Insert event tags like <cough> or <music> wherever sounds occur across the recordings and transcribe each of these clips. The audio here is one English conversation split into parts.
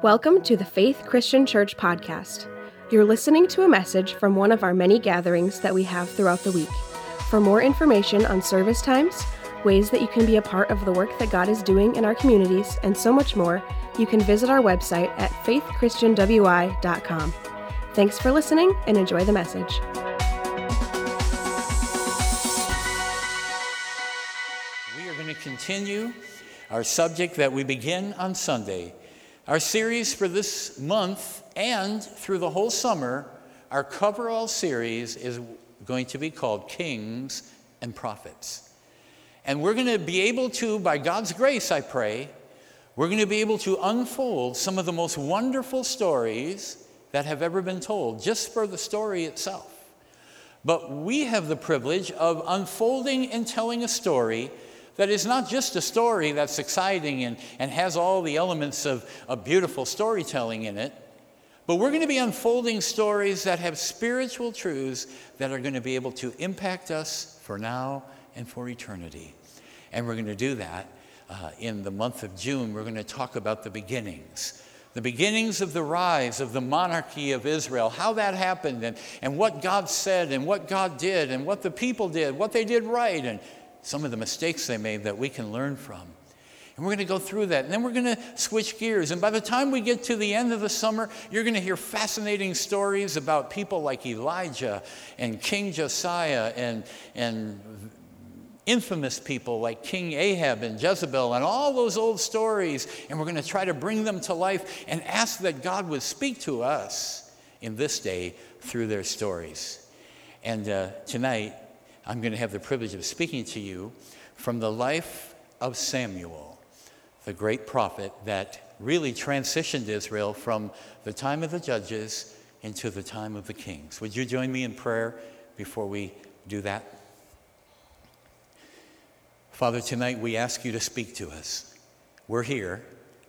Welcome to the Faith Christian Church podcast. You're listening to a message from one of our many gatherings that we have throughout the week. For more information on service times, ways that you can be a part of the work that God is doing in our communities, and so much more, you can visit our website at faithchristianwi.com. Thanks for listening and enjoy the message. We are going to continue our subject that we begin on Sunday. Our series for this month and through the whole summer, our coverall series is going to be called Kings and Prophets. And we're going to be able to, by God's grace, I pray, we're going to be able to unfold some of the most wonderful stories that have ever been told, just for the story itself. But we have the privilege of unfolding and telling a story that is not just a story that's exciting and, and has all the elements of, of beautiful storytelling in it, but we're going to be unfolding stories that have spiritual truths that are going to be able to impact us for now and for eternity. And we're going to do that uh, in the month of June. We're going to talk about the beginnings. The beginnings of the rise of the monarchy of Israel, how that happened, and, and what God said, and what God did, and what the people did, what they did right, and some of the mistakes they made that we can learn from. And we're going to go through that. And then we're going to switch gears. And by the time we get to the end of the summer, you're going to hear fascinating stories about people like Elijah and King Josiah and, and infamous people like King Ahab and Jezebel and all those old stories. And we're going to try to bring them to life and ask that God would speak to us in this day through their stories. And uh, tonight, I'm going to have the privilege of speaking to you from the life of Samuel, the great prophet that really transitioned Israel from the time of the judges into the time of the kings. Would you join me in prayer before we do that? Father, tonight we ask you to speak to us. We're here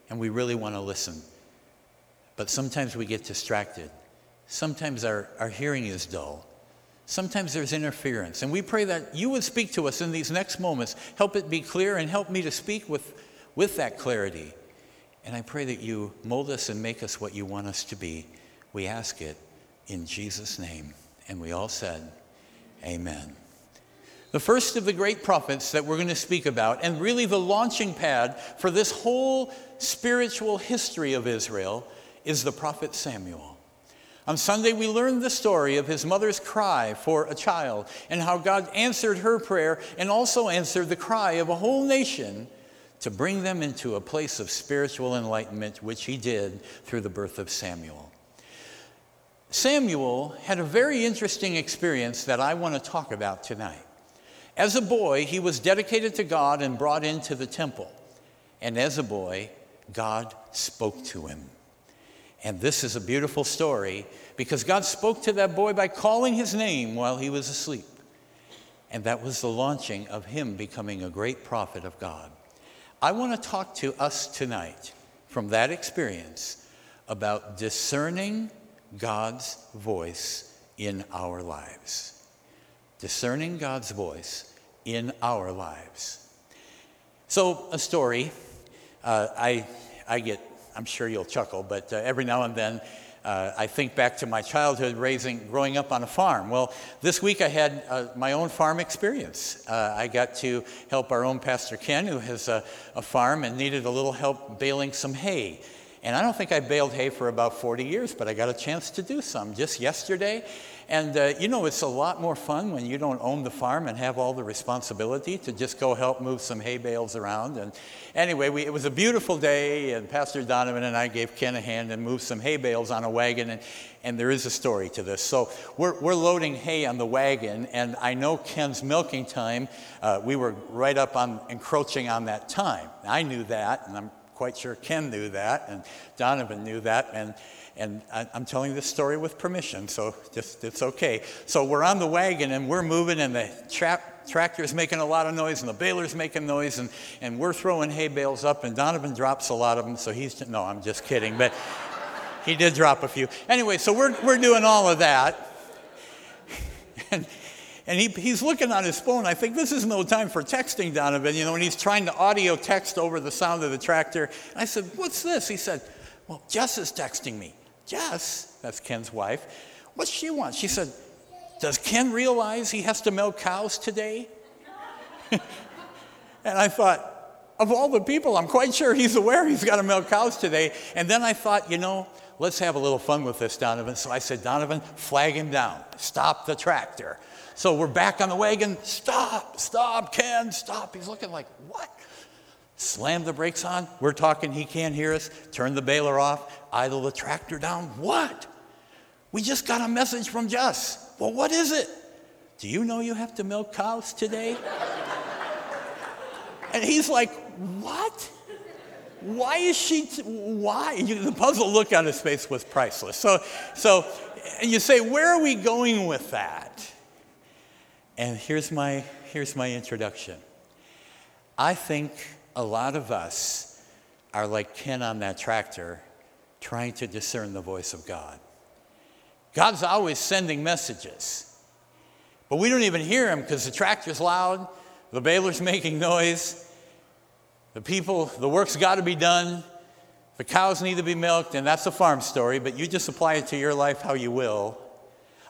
and we really want to listen. But sometimes we get distracted. Sometimes our, our hearing is dull. Sometimes there's interference. And we pray that you would speak to us in these next moments. Help it be clear and help me to speak with, with that clarity. And I pray that you mold us and make us what you want us to be. We ask it in Jesus' name. And we all said, Amen. The first of the great prophets that we're going to speak about, and really the launching pad for this whole spiritual history of Israel, is the prophet Samuel. On Sunday, we learned the story of his mother's cry for a child and how God answered her prayer and also answered the cry of a whole nation to bring them into a place of spiritual enlightenment, which he did through the birth of Samuel. Samuel had a very interesting experience that I want to talk about tonight. As a boy, he was dedicated to God and brought into the temple. And as a boy, God spoke to him. And this is a beautiful story because God spoke to that boy by calling his name while he was asleep. And that was the launching of him becoming a great prophet of God. I want to talk to us tonight from that experience about discerning God's voice in our lives. Discerning God's voice in our lives. So, a story. Uh, I, I get I'm sure you'll chuckle, but uh, every now and then uh, I think back to my childhood raising, growing up on a farm. Well, this week I had uh, my own farm experience. Uh, I got to help our own Pastor Ken, who has a, a, farm and needed a little help baling some hay. And I don't think I baled hay for about 40 years, but I got a chance to do some just yesterday. And uh, you know, it's a lot more fun when you don't own the farm and have all the responsibility to just go help move some hay bales around. And anyway, we, it was a beautiful day, and Pastor Donovan and I gave Ken a hand and moved some hay bales on a wagon. And, and there is a story to this. So we're, we're loading hay on the wagon, and I know Ken's milking time. Uh, we were right up on encroaching on that time. I knew that, and I'm quite sure Ken knew that, and Donovan knew that. And and I'm telling this story with permission, so just it's okay. So we're on the wagon and we're moving, and the tra- tractor's making a lot of noise, and the baler's making noise, and, and we're throwing hay bales up, and Donovan drops a lot of them, so he's no, I'm just kidding, but he did drop a few. Anyway, so we're we're doing all of that, <laughs> and. And he, he's looking on his phone. I think this is no time for texting Donovan, you know, and he's trying to audio text over the sound of the tractor. And I said, What's this? He said, Well, Jess is texting me. Jess, that's Ken's wife, what's she want? She said, Does Ken realize he has to milk cows today? <laughs> and I thought, of all the people, I'm quite sure he's aware he's got to milk cows today. And then I thought, you know, let's have a little fun with this, Donovan. So I said, Donovan, flag him down. Stop the tractor. So we're back on the wagon. Stop, stop, Ken, stop. He's looking like, what? Slam the brakes on. We're talking, he can't hear us. Turn the baler off. Idle the tractor down. What? We just got a message from Jess. Well, what is it? Do you know you have to milk cows today? <laughs> and he's like, What? Why is she, t- why? The puzzle look on his face was priceless. So, so and you say, Where are we going with that? And here's my, here's my introduction. I think a lot of us are like Ken on that tractor trying to discern the voice of God. God's always sending messages, but we don't even hear him because the tractor's loud, the baler's <laughs> making noise, the people, the work's got to be done, the cows need to be milked, and that's a farm story, but you just apply it to your life how you will.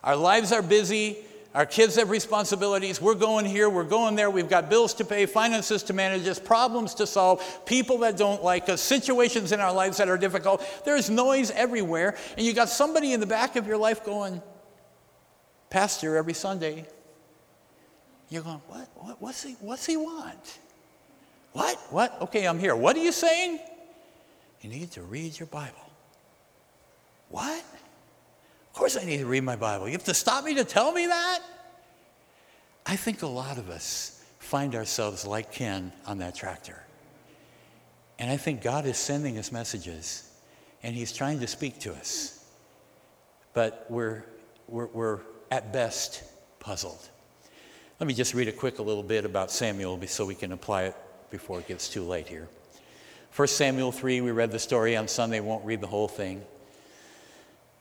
Our lives are busy, our kids have responsibilities. We're going here, we're going there. We've got bills to pay, finances to manage, just problems to solve, people that don't like us, situations in our lives that are difficult. There's noise everywhere. And you got somebody in the back of your life going, Pastor, every Sunday. You're going, what? what what's, he, what's he want? What? What? Okay, I'm here. What are you saying? You need to read your Bible. What? Of course, I need to read my Bible. You have to stop me to tell me that? I think a lot of us find ourselves like Ken on that tractor. And I think God is sending us messages, and He's trying to speak to us. But we're, we're, we're at best puzzled. Let me just read a quick a little bit about Samuel so we can apply it before it gets too late here. 1 Samuel 3, we read the story on Sunday, won't read the whole thing.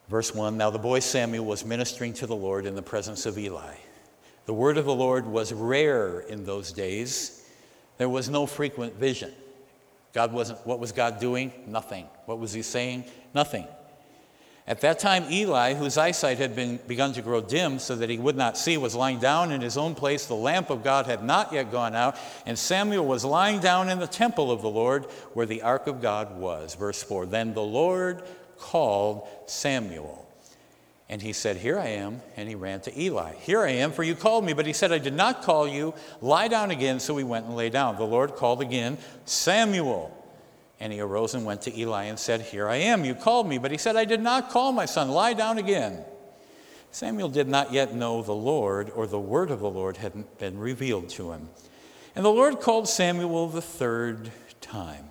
Verse 1 Now the boy Samuel was ministering to the Lord in the presence of Eli. The word of the Lord was rare in those days. There was no frequent vision. God wasn't, what was God doing? Nothing. What was he saying? Nothing. At that time, Eli, whose eyesight had been, begun to grow dim so that he would not see, was lying down in his own place. The lamp of God had not yet gone out, and Samuel was lying down in the temple of the Lord where the ark of God was. Verse 4 Then the Lord called Samuel. And he said, Here I am. And he ran to Eli. Here I am, for you called me. But he said, I did not call you. Lie down again. So he went and lay down. The Lord called again, Samuel. And he arose and went to Eli and said, Here I am. You called me. But he said, I did not call my son. Lie down again. Samuel did not yet know the Lord, or the word of the Lord hadn't been revealed to him. And the Lord called Samuel the third time.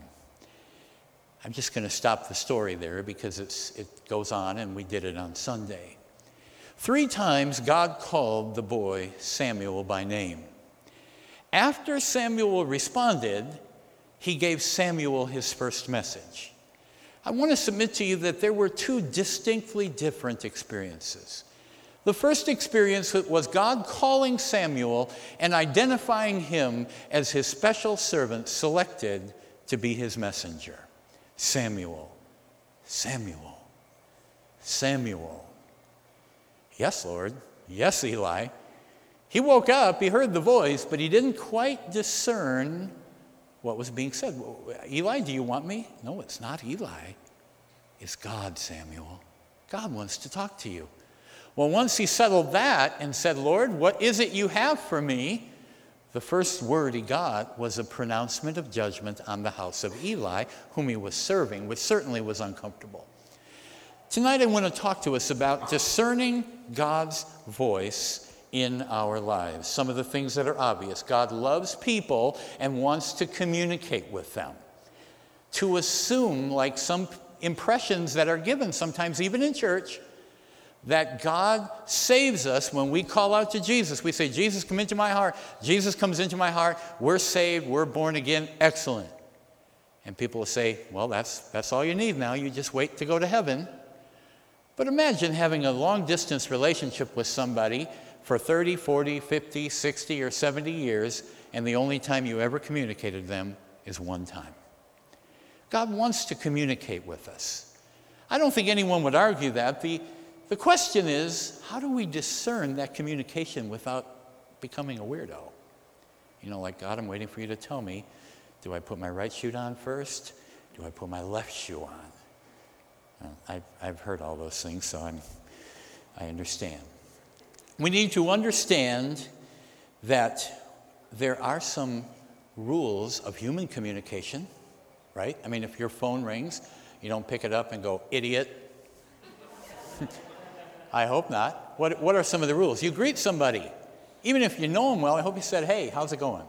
I'm just going to stop the story there because it goes on and we did it on Sunday. Three times God called the boy Samuel by name. After Samuel responded, he gave Samuel his first message. I want to submit to you that there were two distinctly different experiences. The first experience was God calling Samuel and identifying him as his special servant selected to be his messenger. Samuel, Samuel, Samuel. Yes, Lord. Yes, Eli. He woke up, he heard the voice, but he didn't quite discern what was being said. Eli, do you want me? No, it's not Eli. It's God, Samuel. God wants to talk to you. Well, once he settled that and said, Lord, what is it you have for me? The first word he got was a pronouncement of judgment on the house of Eli, whom he was serving, which certainly was uncomfortable. Tonight, I want to talk to us about discerning God's voice in our lives. Some of the things that are obvious God loves people and wants to communicate with them. To assume, like some impressions that are given sometimes, even in church, that God saves us when we call out to Jesus. We say, Jesus, come into my heart. Jesus comes into my heart. We're saved. We're born again. Excellent. And people will say, well, that's, that's all you need now. You just wait to go to heaven. But imagine having a long distance relationship with somebody for 30, 40, 50, 60, or 70 years, and the only time you ever communicated them is one time. God wants to communicate with us. I don't think anyone would argue that. The, the question is how do we discern that communication without becoming a weirdo? You know, like, God, I'm waiting for you to tell me do I put my right shoe on first? Do I put my left shoe on? I've, I've heard all those things, so I'm, I understand. We need to understand that there are some rules of human communication, right? I mean, if your phone rings, you don't pick it up and go, idiot. <laughs> I hope not. What, what are some of the rules? You greet somebody. Even if you know them well, I hope you said, hey, how's it going?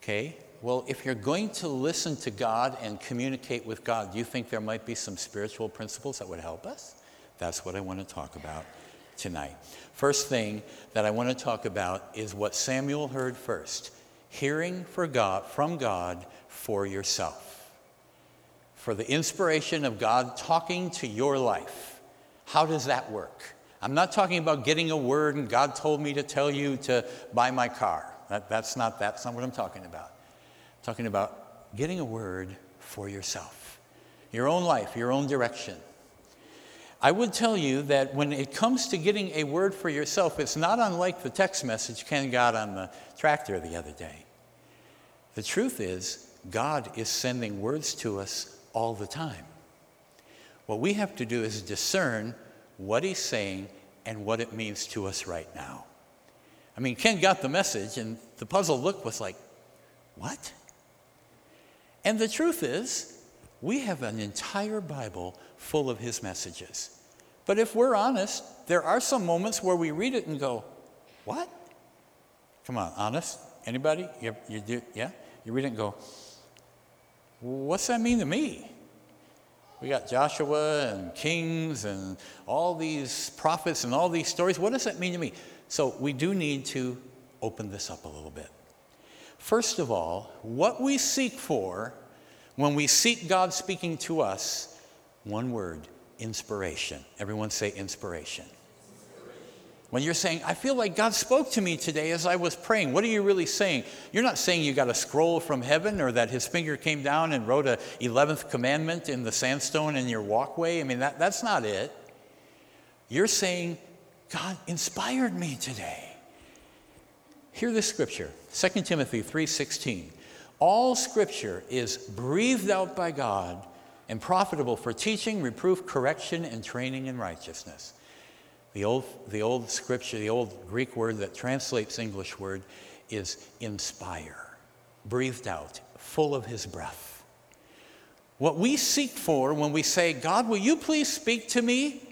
Okay, well, if you're going to listen to God and communicate with God, do you think there might be some spiritual principles that would help us? That's what I want to talk about tonight. First thing that I want to talk about is what Samuel heard first hearing for God, from God for yourself. For the inspiration of God talking to your life. How does that work? I'm not talking about getting a word and God told me to tell you to buy my car. That, that's, not, that's not what I'm talking about talking about getting a word for yourself, your own life, your own direction. I would tell you that when it comes to getting a word for yourself, it's not unlike the text message Ken got on the tractor the other day. The truth is, God is sending words to us all the time. What we have to do is discern what He's saying and what it means to us right now. I mean, Ken got the message, and the puzzled look was like, What? And the truth is, we have an entire Bible full of his messages. But if we're honest, there are some moments where we read it and go, What? Come on, honest? Anybody? You, you do, yeah? You read it and go, What's that mean to me? We got Joshua and Kings and all these prophets and all these stories. What does that mean to me? So we do need to open this up a little bit. First of all, what we seek for when we seek God speaking to us, one word inspiration. Everyone say inspiration. When you're saying, I feel like God spoke to me today as I was praying, what are you really saying? You're not saying you got a scroll from heaven or that his finger came down and wrote a 11th commandment in the sandstone in your walkway. I mean, that, that's not it. You're saying, God inspired me today. Hear this scripture, 2 Timothy 3:16. All scripture is breathed out by God and profitable for teaching, reproof, correction, and training in righteousness. The old, the old scripture, the old Greek word that translates English word is inspire, breathed out, full of his breath. What we seek for when we say, God, will you please speak to me?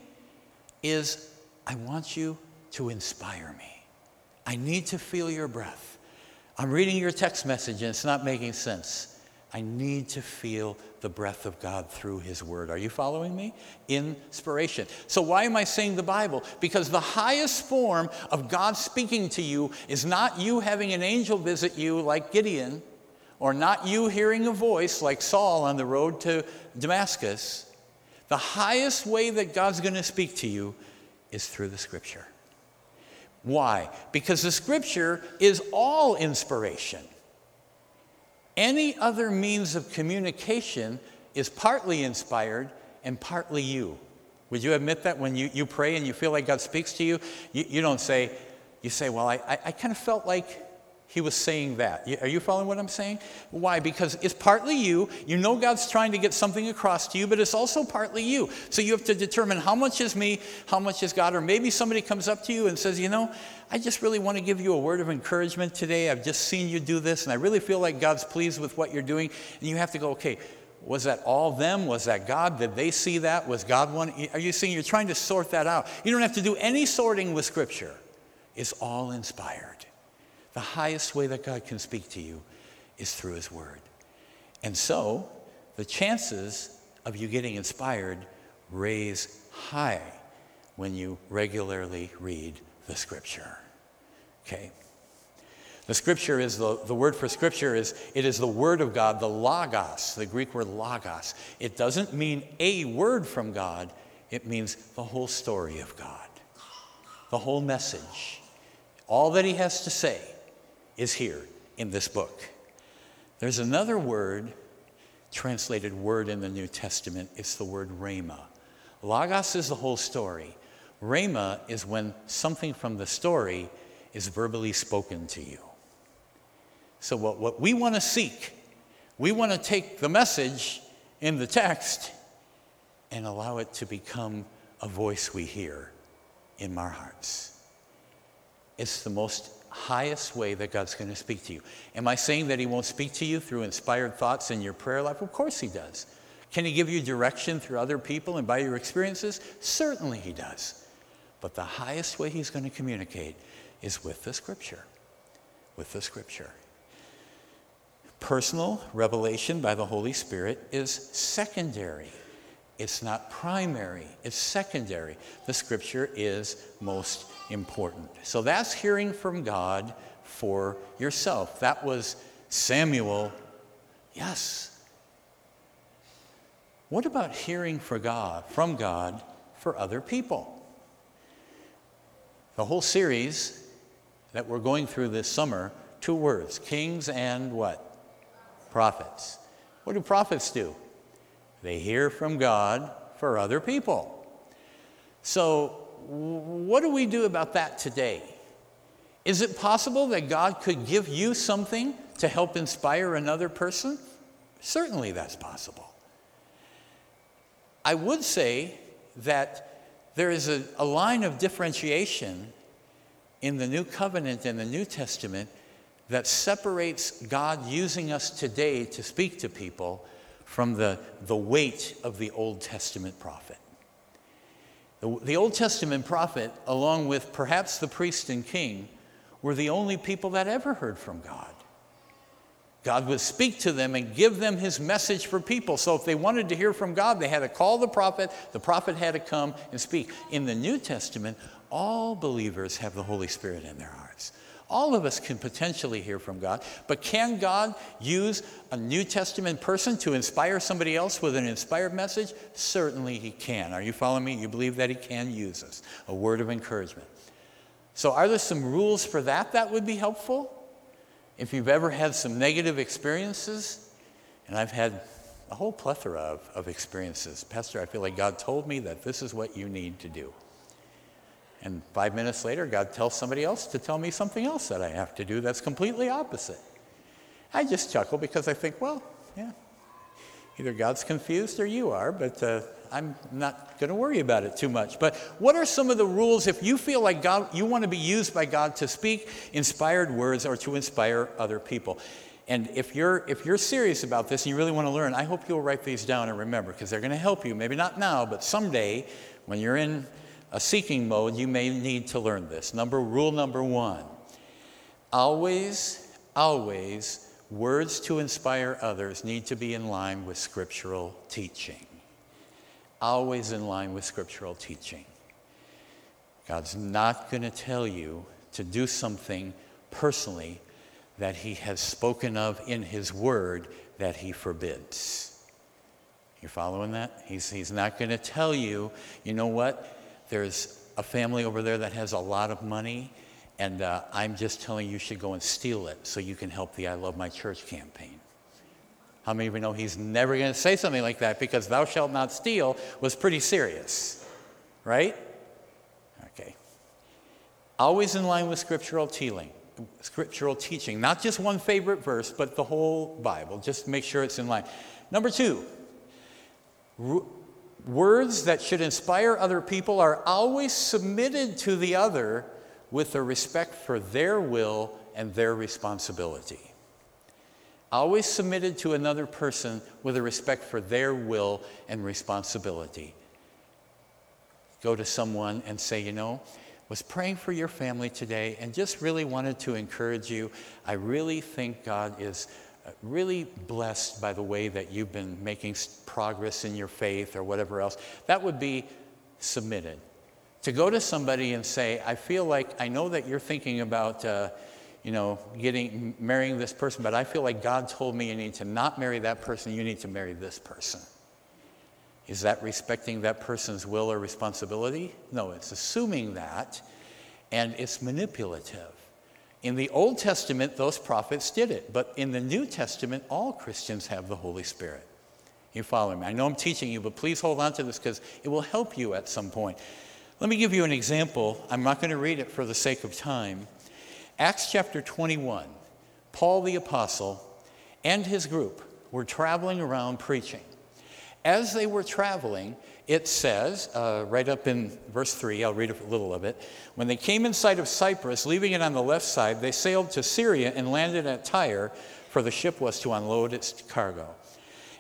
is I want you to inspire me. I need to feel your breath. I'm reading your text message and it's not making sense. I need to feel the breath of God through His Word. Are you following me? Inspiration. So, why am I saying the Bible? Because the highest form of God speaking to you is not you having an angel visit you like Gideon, or not you hearing a voice like Saul on the road to Damascus. The highest way that God's going to speak to you is through the Scripture. Why? Because the scripture is all inspiration. Any other means of communication is partly inspired and partly you. Would you admit that when you, you pray and you feel like God speaks to you? You, you don't say, you say, Well, I, I, I kind of felt like he was saying that. Are you following what I'm saying? Why? Because it's partly you. You know God's trying to get something across to you, but it's also partly you. So you have to determine how much is me, how much is God. Or maybe somebody comes up to you and says, You know, I just really want to give you a word of encouragement today. I've just seen you do this, and I really feel like God's pleased with what you're doing. And you have to go, Okay, was that all them? Was that God? Did they see that? Was God one? Are you seeing you're trying to sort that out? You don't have to do any sorting with Scripture, it's all inspired. The highest way that God can speak to you is through His Word. And so, the chances of you getting inspired raise high when you regularly read the Scripture. Okay? The scripture is the, the word for scripture is it is the word of God, the logos, the Greek word logos. It doesn't mean a word from God, it means the whole story of God, the whole message, all that he has to say is here in this book. There's another word translated word in the New Testament. It's the word rhema. Logos is the whole story. Rhema is when something from the story is verbally spoken to you. So, what, what we want to seek, we want to take the message in the text and allow it to become a voice we hear in our hearts. It's the most highest way that God's going to speak to you. Am I saying that He won't speak to you through inspired thoughts in your prayer life? Of course He does. Can He give you direction through other people and by your experiences? Certainly He does. But the highest way He's going to communicate is with the Scripture. With the Scripture. Personal revelation by the Holy Spirit is secondary. It's not primary, it's secondary. The Scripture is most important. So that's hearing from God for yourself. That was Samuel. Yes. What about hearing for God, from God for other people? The whole series that we're going through this summer, two words, kings and what? Prophets. What do prophets do? They hear from God for other people. So what do we do about that today? Is it possible that God could give you something to help inspire another person? Certainly that's possible. I would say that there is a, a, line of differentiation in the New Covenant and the New Testament that separates God using us today to speak to people from the, the weight of the Old Testament prophet. The, the Old Testament prophet, along with perhaps the priest and king, were the only people that ever heard from God. God would speak to them and give them his message for people. So if they wanted to hear from God, they had to call the prophet, the prophet had to come and speak. In the New Testament, all believers have the Holy Spirit in their hearts. All of us can potentially hear from God, but can God use a New Testament person to inspire somebody else with an inspired message? Certainly He can. Are you following me? You believe that He can use us, a word of encouragement. So, are there some rules for that that would be helpful? If you've ever had some negative experiences, and I've had a whole plethora of, of experiences, Pastor, I feel like God told me that this is what you need to do. And five minutes later, God tells somebody else to tell me something else that I have to do that's completely opposite. I just chuckle because I think, well, yeah, either God's confused or you are, but uh, I'm not going to worry about it too much. But what are some of the rules if you feel like God, you want to be used by God to speak inspired words or to inspire other people? And if you're, if you're serious about this and you really want to learn, I hope you'll write these down and remember because they're going to help you. Maybe not now, but someday when you're in a seeking mode, you may need to learn this. Number rule number one always, always, words to inspire others need to be in line with scriptural teaching. Always in line with scriptural teaching. God's not going to tell you to do something personally that He has spoken of in His Word that He forbids. You're following that? He's, he's not going to tell you, you know what? There's a family over there that has a lot of money, and uh, I'm just telling you, you should go and steal it so you can help the I Love My Church campaign. How many of you know he's never going to say something like that because thou shalt not steal was pretty serious, right? Okay. Always in line with scriptural teaching, scriptural teaching, not just one favorite verse, but the whole Bible. Just make sure it's in line. Number two, words that should inspire other people are always submitted to the other with a respect for their will and their responsibility. Always submitted to another person with a respect for their will and responsibility. Go to someone and say, you know, was praying for your family today and just really wanted to encourage you. I really think God is really blessed by the way that you've been making progress in your faith or whatever else, that would be submitted. To go to somebody and say, I feel like I know that you're thinking about, uh, you know, getting marrying this person, but I feel like God told me you need to not marry that person, you need to marry this person. Is that respecting that person's will or responsibility? No, it's assuming that, and it's manipulative. In the Old Testament, those prophets did it, but in the New Testament, all Christians have the Holy Spirit. You follow me? I know I'm teaching you, but please hold on to this because it will help you at some point. Let me give you an example. I'm not going to read it for the sake of time. Acts chapter 21, Paul the Apostle and his group were traveling around preaching. As they were traveling, it says, uh, right up in verse 3, I'll read a little of it. When they came in sight of Cyprus, leaving it on the left side, they sailed to Syria and landed at Tyre, for the ship was to unload its cargo.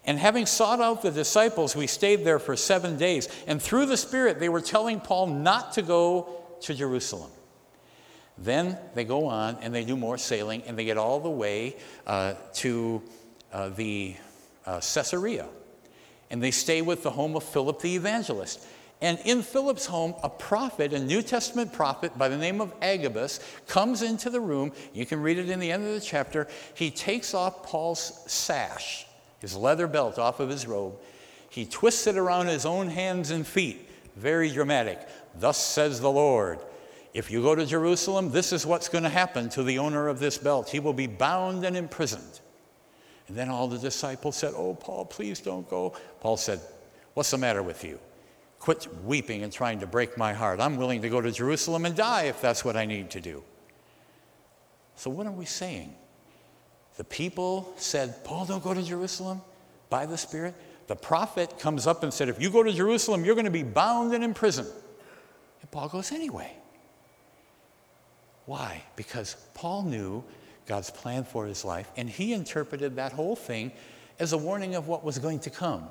And having sought out the disciples, we stayed there for seven days. And through the Spirit, they were telling Paul not to go to Jerusalem. Then they go on and they do more sailing and they get all the way uh, to uh, the uh, Caesarea and they stay with the home of Philip the evangelist. And in Philip's home, a prophet, a New Testament prophet by the name of Agabus, comes into the room. You can read it in the end of the chapter. He takes off Paul's sash, his leather belt off of his robe. He twists it around his own hands and feet. Very dramatic. Thus says the Lord. If you go to Jerusalem, this is what's going to happen to the owner of this belt. He will be bound and imprisoned. And then all the disciples said, Oh, Paul, please don't go. Paul said, What's the matter with you? Quit weeping and trying to break my heart. I'm willing to go to Jerusalem and die if that's what I need to do. So, what are we saying? The people said, Paul, don't go to Jerusalem by the Spirit. The prophet comes up and said, If you go to Jerusalem, you're going to be bound and imprisoned. And Paul goes anyway. Why? Because Paul knew God's plan for his life, and he interpreted that whole thing as a warning of what was going to come,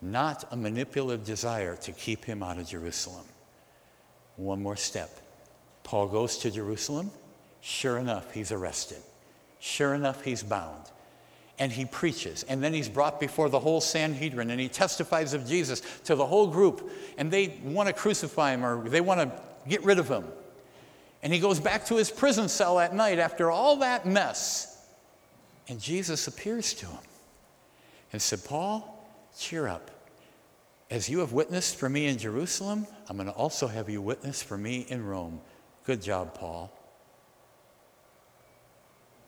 not a manipulative desire to keep him out of Jerusalem. One more step. Paul goes to Jerusalem. Sure enough, he's arrested. Sure enough, he's bound. And he preaches. And then he's brought before the whole Sanhedrin and he testifies of Jesus to the whole group. And they want to crucify him or they want to get rid of him. And he goes back to his prison cell at night after all that mess. And Jesus appears to him and said, Paul, cheer up. As you have witnessed for me in Jerusalem, I'm going to also have you witness for me in Rome. Good job, Paul.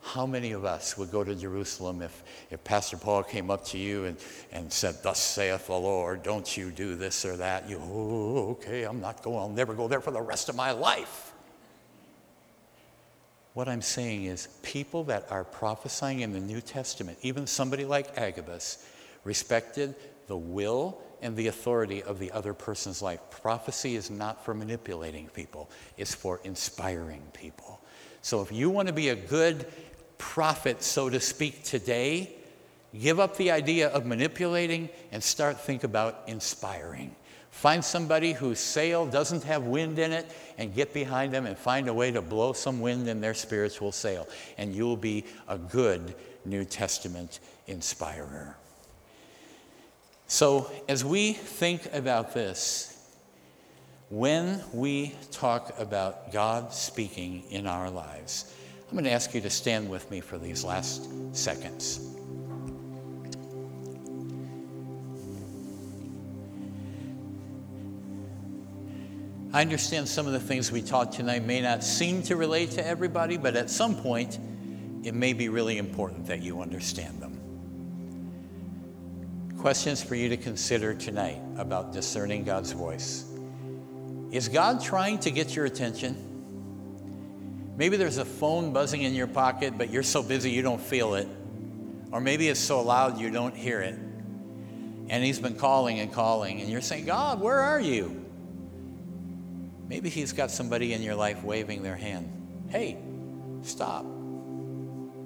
How many of us would go to Jerusalem if, if Pastor Paul came up to you and, and said, Thus saith the Lord, don't you do this or that? You, oh, okay, I'm not going, I'll never go there for the rest of my life. What I'm saying is, people that are prophesying in the New Testament, even somebody like Agabus, respected the will and the authority of the other person's life. Prophecy is not for manipulating people, it's for inspiring people. So if you want to be a good prophet, so to speak, today, give up the idea of manipulating and start think about inspiring. Find somebody whose sail doesn't have wind in it and get behind them and find a way to blow some wind in their spiritual sail. And you'll be a good New Testament inspirer. So, as we think about this, when we talk about God speaking in our lives, I'm going to ask you to stand with me for these last seconds. I understand some of the things we taught tonight may not seem to relate to everybody, but at some point, it may be really important that you understand them. Questions for you to consider tonight about discerning God's voice. Is God trying to get your attention? Maybe there's a phone buzzing in your pocket, but you're so busy you don't feel it. Or maybe it's so loud you don't hear it. And He's been calling and calling, and you're saying, God, where are you? Maybe He's got somebody in your life waving their hand. Hey, stop.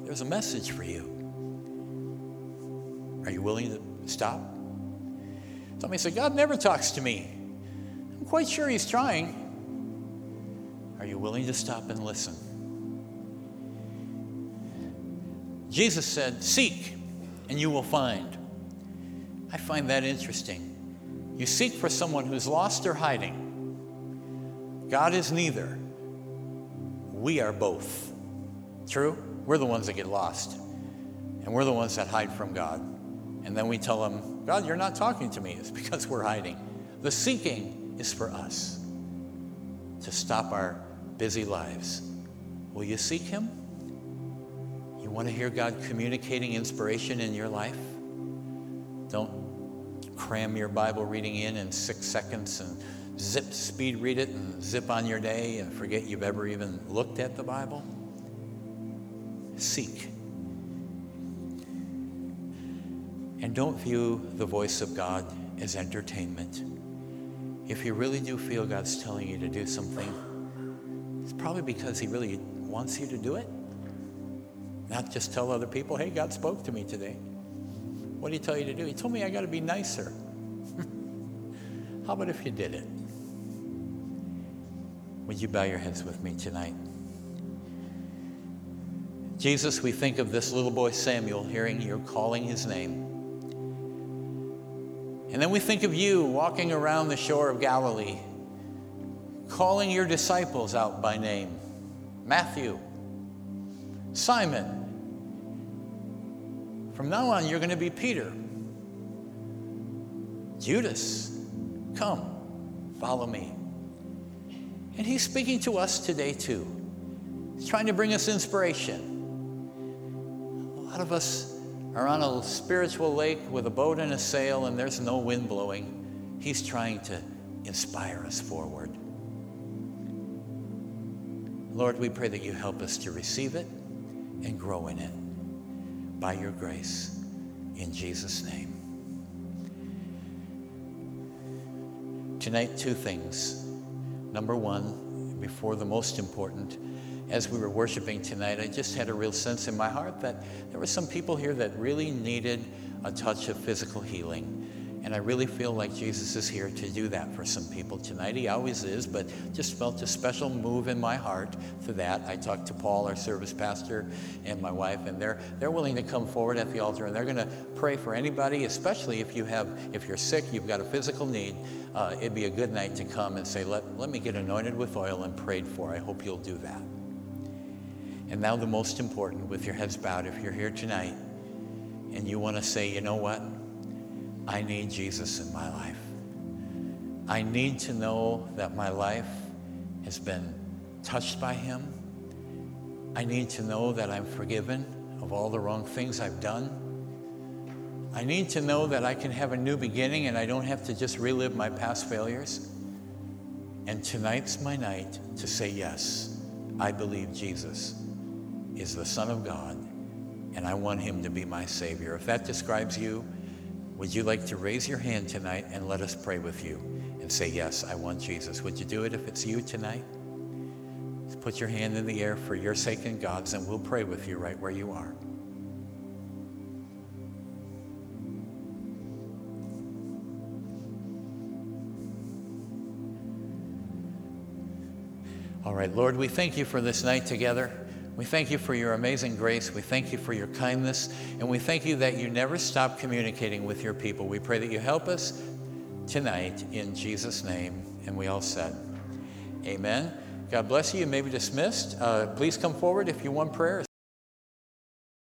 There's a message for you. Are you willing to stop? Somebody said, God never talks to me. I'm quite sure He's trying. Are you willing to stop and listen? Jesus said, Seek and you will find. I find that interesting. You seek for someone who's lost or hiding. God is neither. We are both. True? We're the ones that get lost. And we're the ones that hide from God. And then we tell him, God, you're not talking to me. It's because we're hiding. The seeking is for us to stop our busy lives. Will you seek him? You want to hear God communicating inspiration in your life? Don't cram your Bible reading in in six seconds and zip speed read it and zip on your day and forget you've ever even looked at the Bible. Seek. And don't view the voice of God as entertainment. If you really do feel God's telling you to do something, it's probably because He really wants you to do it. Not just tell other people, hey, God spoke to me today. What did He tell you to do? He told me I got to be nicer. <laughs> How about if you did it? Would you bow your heads with me tonight? Jesus, we think of this little boy Samuel hearing you calling his name. And then we think of you walking around the shore of Galilee, calling your disciples out by name Matthew, Simon. From now on, you're going to be Peter. Judas, come, follow me. And he's speaking to us today, too. He's trying to bring us inspiration. A lot of us are on a spiritual lake with a boat and a sail, and there's no wind blowing. He's trying to inspire us forward. Lord, we pray that you help us to receive it and grow in it by your grace. In Jesus' name. Tonight, two things. Number one, before the most important, as we were worshiping tonight, I just had a real sense in my heart that there were some people here that really needed a touch of physical healing. And I really feel like Jesus is here to do that for some people tonight. He always is, but just felt a special move in my heart for that. I talked to Paul, our service pastor, and my wife, and they're they're willing to come forward at the altar and they're going to pray for anybody, especially if you have if you're sick, you've got a physical need. Uh, it'd be a good night to come and say, let, let me get anointed with oil and prayed for. I hope you'll do that. And now, the most important, with your heads bowed, if you're here tonight and you want to say, you know what? I need Jesus in my life. I need to know that my life has been touched by Him. I need to know that I'm forgiven of all the wrong things I've done. I need to know that I can have a new beginning and I don't have to just relive my past failures. And tonight's my night to say, yes, I believe Jesus is the Son of God and I want Him to be my Savior. If that describes you, would you like to raise your hand tonight and let us pray with you and say, Yes, I want Jesus? Would you do it if it's you tonight? Just put your hand in the air for your sake and God's, and we'll pray with you right where you are. All right, Lord, we thank you for this night together. We thank you for your amazing grace. We thank you for your kindness. And we thank you that you never stop communicating with your people. We pray that you help us tonight in Jesus' name. And we all said, Amen. God bless you. You may be dismissed. Uh, please come forward if you want prayer.